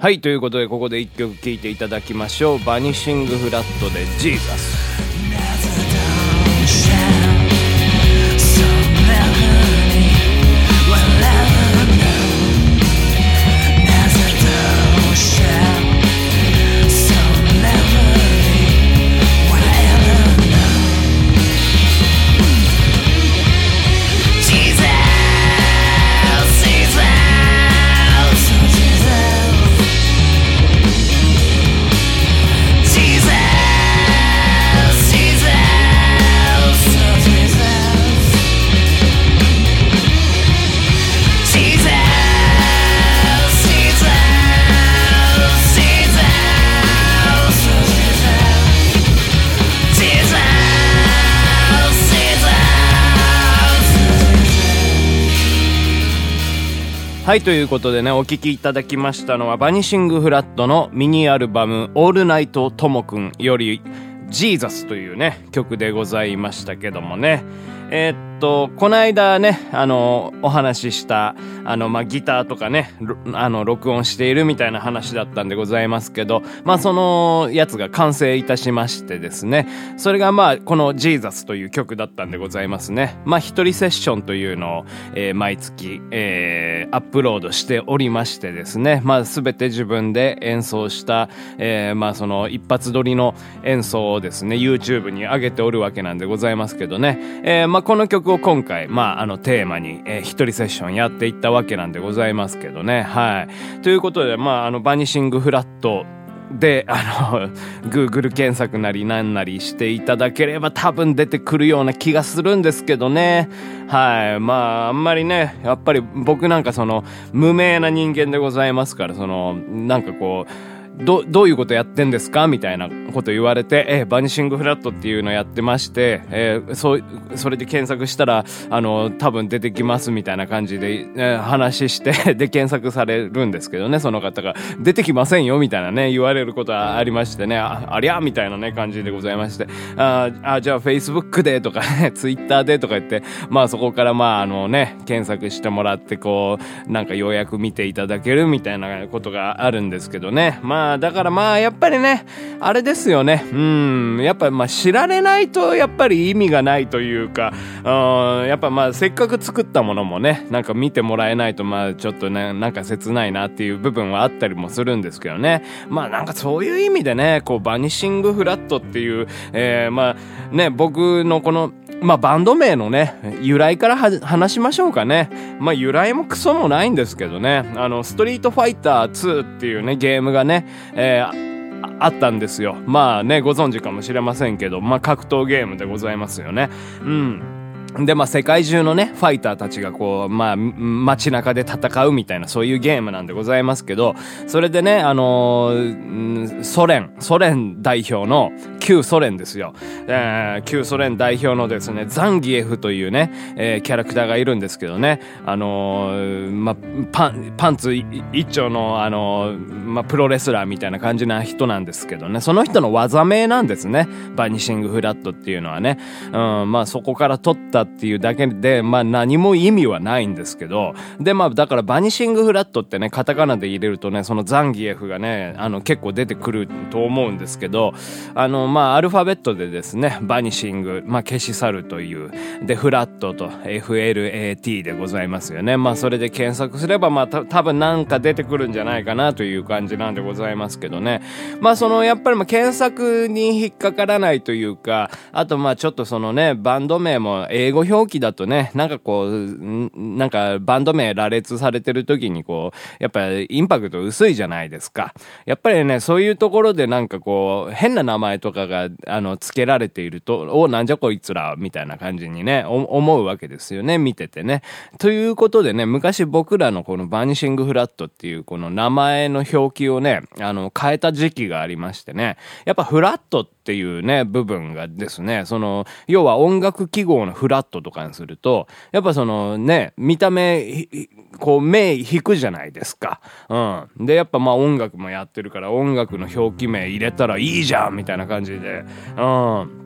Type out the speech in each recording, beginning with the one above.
はいということでここで1曲聴いていただきましょう「バニシング・フラット」で「ジーザス」はいということでねお聴きいただきましたのはバニシングフラットのミニアルバム「オールナイトともくん」より「ジーザス」というね曲でございましたけどもね。えー、っと、この間ね、あの、お話しした、あの、まあ、ギターとかね、あの、録音しているみたいな話だったんでございますけど、まあ、そのやつが完成いたしましてですね、それがまあ、このジーザスという曲だったんでございますね。まあ、一人セッションというのを、えー、毎月、えー、アップロードしておりましてですね、まあ、すべて自分で演奏した、えー、まあ、その一発撮りの演奏をですね、YouTube に上げておるわけなんでございますけどね、えー、ま、この曲を今回、まあ、あの、テーマに、えー、一人セッションやっていったわけなんでございますけどね。はい。ということで、まあ、あの、バニシングフラット、で、あの、Google 検索なりなんなりしていただければ多分出てくるような気がするんですけどね。はい。まあ、あんまりね、やっぱり僕なんかその、無名な人間でございますから、その、なんかこう、ど、どういうことやってんですか？みたいなこと言われて、えー、バニシングフラットっていうのやってまして、えー、そう、それで検索したら、あの、多分出てきますみたいな感じで、えー、話して、で、検索されるんですけどね、その方が。出てきませんよみたいなね、言われることはありましてね、あありゃみたいなね、感じでございまして、あ、あじゃあ Facebook でとかね、Twitter でとか言って、まあそこからまああのね、検索してもらって、こう、なんかようやく見ていただけるみたいなことがあるんですけどね、まあだからまあ、やっぱりね、あれですよね。うん、やっぱまあ、知られないと、やっぱり意味がないというか、うん、やっぱまあ、せっかく作ったものもね、なんか見てもらえないと、まあ、ちょっとね、なんか切ないなっていう部分はあったりもするんですけどね。まあ、なんかそういう意味でね、こう、バニシングフラットっていう、えー、まあ、ね、僕のこの、まあ、バンド名のね、由来から話しましょうかね。まあ、由来もクソもないんですけどね。あの、ストリートファイター2っていうね、ゲームがね、えー、あったんですよ。まあね、ご存知かもしれませんけど、まあ、格闘ゲームでございますよね。うん。で、まあ、世界中のね、ファイターたちがこう、まあ、街中で戦うみたいな、そういうゲームなんでございますけど、それでね、あのー、ソ連、ソ連代表の、旧ソ連ですよ。えー、旧ソ連代表のですね、ザンギエフというね、えー、キャラクターがいるんですけどね、あのー、まあ、パン、パンツ一丁の、あの、まあ、プロレスラーみたいな感じな人なんですけどね、その人の技名なんですね。バニシングフラットっていうのはね。うん、まあ、そこから取ったったっていうだけで、まあ何も意味はないんですけど、でまあだからバニシングフラットってね、カタカナで入れるとね、そのザンギエフがね、あの結構出てくると思うんですけど、あのまあアルファベットでですね、バニシング、まあ消し去るという、でフラットと FLAT でございますよね。まあそれで検索すればまあた多分なんか出てくるんじゃないかなという感じなんでございますけどね。まあそのやっぱりまあ検索に引っかからないというか、あとまあちょっとそのね、バンド名も英英語表記だとね、なんかこう、なんかバンド名羅列されてる時にこう、やっぱインパクト薄いじゃないですか。やっぱりね、そういうところでなんかこう、変な名前とかが、あの、付けられていると、お、なんじゃこいつら、みたいな感じにね、思うわけですよね、見ててね。ということでね、昔僕らのこのバニシングフラットっていうこの名前の表記をね、あの、変えた時期がありましてね、やっぱフラットっていうね、部分がですね、その、要は音楽記号のフラットットとかにすると、やっぱそのね、見た目、こう目引くじゃないですか。うん。で、やっぱまあ音楽もやってるから音楽の表記名入れたらいいじゃんみたいな感じで、うん。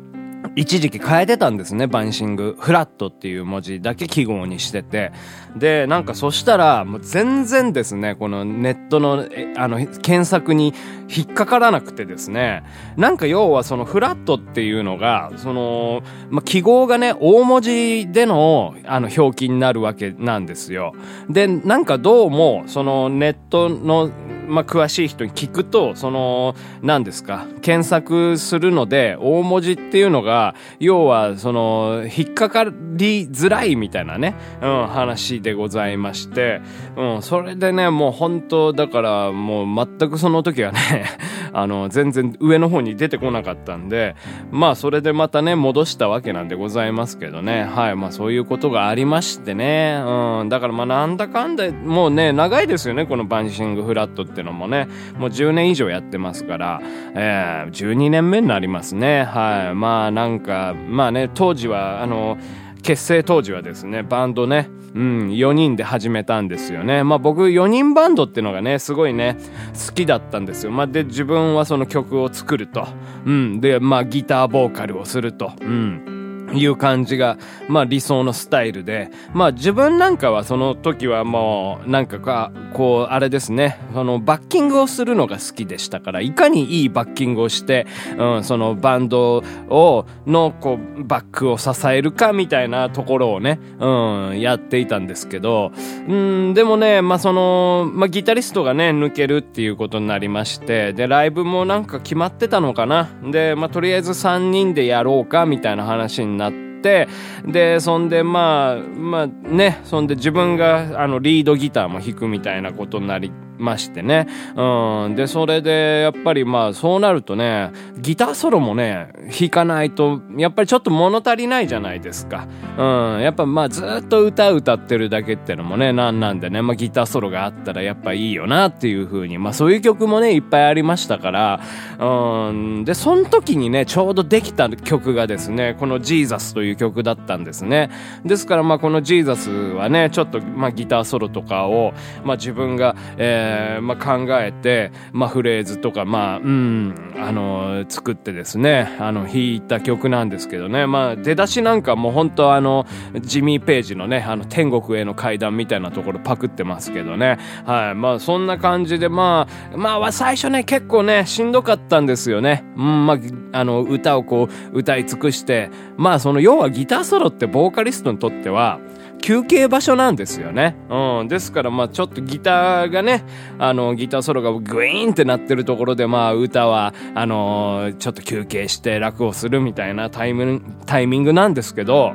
一時期変えてたんですね、バンシング。フラットっていう文字だけ記号にしてて。で、なんかそしたら、もう全然ですね、このネットの、あの、検索に引っかからなくてですね、なんか要はそのフラットっていうのが、その、ま、記号がね、大文字での、あの、表記になるわけなんですよ。で、なんかどうも、そのネットの、まあ、詳しい人に聞くと、その、何ですか、検索するので、大文字っていうのが、要は、その、引っかかりづらいみたいなね、うん、話でございまして、うん、それでね、もう本当、だから、もう全くその時はね、あの、全然上の方に出てこなかったんで、まあ、それでまたね、戻したわけなんでございますけどね、はい、まあ、そういうことがありましてね、うん、だからまあ、なんだかんだ、もうね、長いですよね、このバンシングフラットってのもね、もう10年以上やってますから、えー、12年目になりますね。はい。まあなんか、まあね、当時は、あの、結成当時はですね、バンドね、うん、4人で始めたんですよね。まあ僕4人バンドっていうのがね、すごいね、好きだったんですよ。まあで、自分はその曲を作ると。うん、で、まあギターボーカルをすると。うん。いう感じが、まあ理想のスタイルで、まあ自分なんかはその時はもう、なんかか、こう、あれですね、そのバッキングをするのが好きでしたから、いかにいいバッキングをして、うん、そのバンドを、の、こう、バックを支えるかみたいなところをね、うん、やっていたんですけど、うん、でもね、まあその、まあギタリストがね、抜けるっていうことになりまして、で、ライブもなんか決まってたのかな。で、まあとりあえず3人でやろうかみたいな話になって、で、そんでまあ、まあね、そんで自分があのリードギターも弾くみたいなことになりましてね。うん。で、それで、やっぱりまあ、そうなるとね、ギターソロもね、弾かないと、やっぱりちょっと物足りないじゃないですか。うん。やっぱまあ、ずっと歌歌ってるだけってのもね、なんなんでね、まあ、ギターソロがあったらやっぱいいよなっていう風に、まあ、そういう曲もね、いっぱいありましたから、うん。で、その時にね、ちょうどできた曲がですね、このジーザスという曲だったんですね。ですからまあ、このジーザスはね、ちょっとまあ、ギターソロとかを、まあ、自分が、えーえー、まあ、考えて、まあ、フレーズとか、まあ、うん、あの、作ってですね、あの、弾いた曲なんですけどね、まあ、出だしなんかもう本当あの、ジミー・ページのね、あの、天国への階段みたいなところパクってますけどね、はい、まあ、そんな感じで、まあ、まあ、最初ね、結構ね、しんどかったんですよね。うん、まあ、あの、歌をこう、歌い尽くして、まあ、その、要はギターソロってボーカリストにとっては、休憩場所なんですよね。うん。ですから、まあちょっとギターがね、あの、ギターソロがグイーンってなってるところで、まあ歌は、あのー、ちょっと休憩して楽をするみたいなタイム、タイミングなんですけど、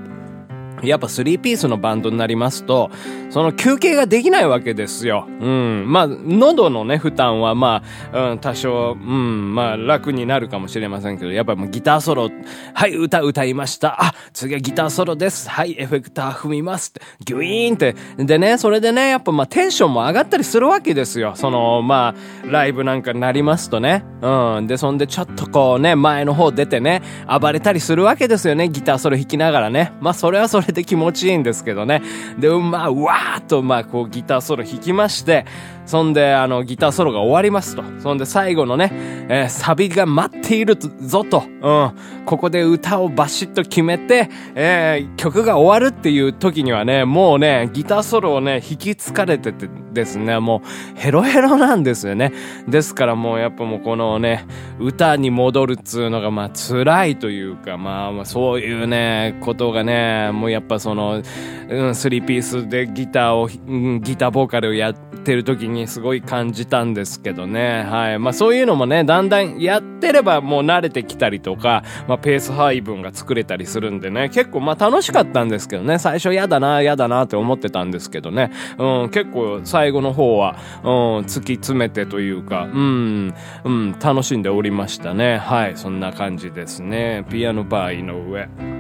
やっぱ3ピースのバンドになりますと、その休憩ができないわけですよ。うん。まあ、喉のね、負担はまあ、うん、多少、うん、まあ、楽になるかもしれませんけど、やっぱもうギターソロ、はい、歌歌いました。あ、次はギターソロです。はい、エフェクター踏みます。ギュイーンって。でね、それでね、やっぱまあ、テンションも上がったりするわけですよ。その、まあ、ライブなんかになりますとね。うん。で、そんでちょっとこうね、前の方出てね、暴れたりするわけですよね。ギターソロ弾きながらね。まあ、それはそれで気持ちいいんですけどね。で、まあ、わーっと、まあ、こう、ギターソロ弾きまして、そんで、あの、ギターソロが終わりますと。そんで、最後のね、えー、サビが待っているぞと。うん。ここで歌をバシッと決めて、えー、曲が終わるっていう時にはね、もうね、ギターソロをね、弾き疲れててですね、もう、ヘロヘロなんですよね。ですからもう、やっぱもうこのね、歌に戻るっつうのが、まあ、辛いというか、まあ、そういうね、ことがね、もうやっぱその、うん、スリーピースでギターを、うん、ギターボーカルをやってる時ににすごい感じたんですけどね。はい。まあそういうのもね、だんだんやってればもう慣れてきたりとか、まあペース配分が作れたりするんでね、結構まあ楽しかったんですけどね、最初嫌だな、嫌だなって思ってたんですけどね、うん、結構最後の方は、うん、突き詰めてというか、うん、うん、楽しんでおりましたね。はい、そんな感じですね。ピアノバー井上。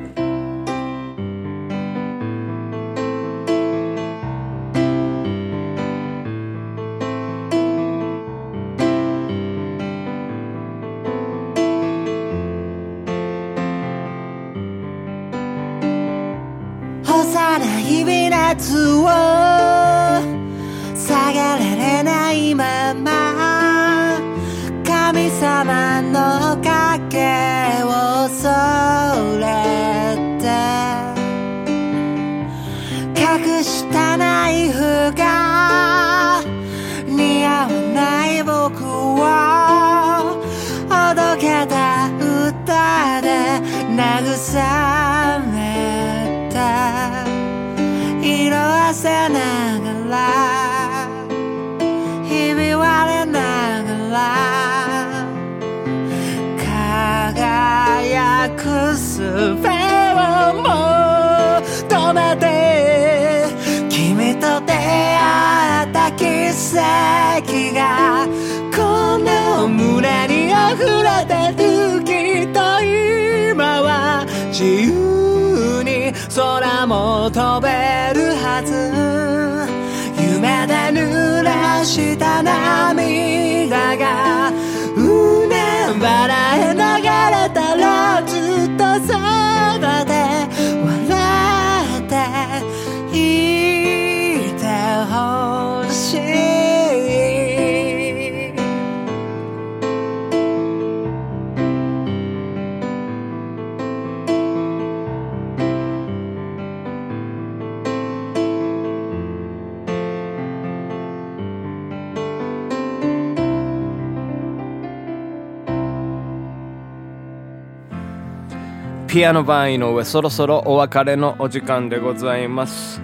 せながらひび割れながら輝くすべを求めて君と出会った奇跡が空も飛べるはず。夢で濡らした涙がピアノ版井上そろそろお別れのお時間でございます。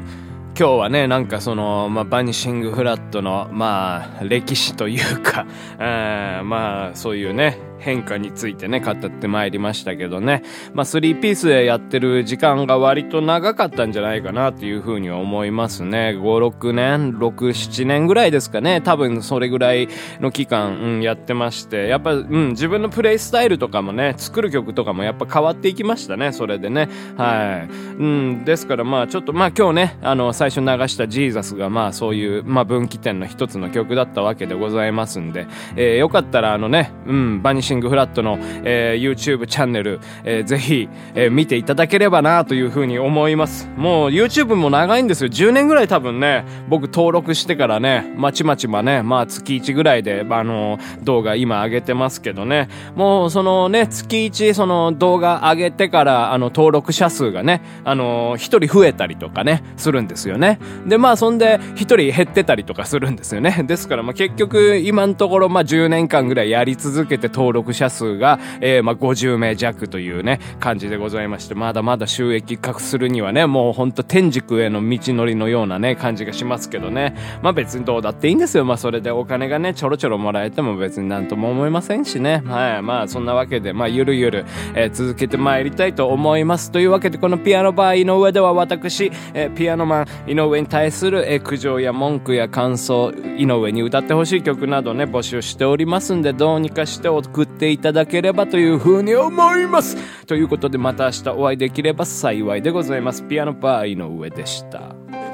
今日はねなんかその、まあ、バニシングフラットのまあ歴史というか、えーまあそういうね変化についてね、語ってまいりましたけどね。まあ、3ピースでやってる時間が割と長かったんじゃないかなっていうふうに思いますね。5、6年、6、7年ぐらいですかね。多分それぐらいの期間、うん、やってまして。やっぱ、うん、自分のプレイスタイルとかもね、作る曲とかもやっぱ変わっていきましたね、それでね。はい。うん、ですからまあちょっと、まあ今日ね、あの、最初流したジーザスがまあそういう、まあ分岐点の一つの曲だったわけでございますんで、えー、よかったらあのね、うん、バニシングフラットの、えー、YouTube チャンネル、えー、ぜひ、えー、見ていただければなというふうに思います。もう YouTube も長いんですよ。10年ぐらい多分ね、僕登録してからね、まちまちまね、まあ月1ぐらいで、あの、動画今上げてますけどね、もうそのね、月1その動画上げてから、あの、登録者数がね、あの、1人増えたりとかね、するんですよね。で、まあそんで1人減ってたりとかするんですよね。ですからまあ結局今のところまあ10年間ぐらいやり続けて登録者数が、えー、まあ50名弱というね、感じでございまして、まだまだ収益化するにはね、もうほんと天竺への道のりのようなね、感じがしますけどね。まあ別にどうだっていいんですよ。まあそれでお金がね、ちょろちょろもらえても別になんとも思いませんしね。はい。まあそんなわけで、まあゆるゆる、えー、続けてまいりたいと思います。というわけで、このピアノバー井上では私、えー、ピアノマン井上に対する、え、苦情や文句や感想、井上に歌ってほしい曲などね、募集しておりますんで、どうにかして送っていただければというふうに思います。ということで、また明日お会いできれば幸いでございます。ピアノパー井上でした。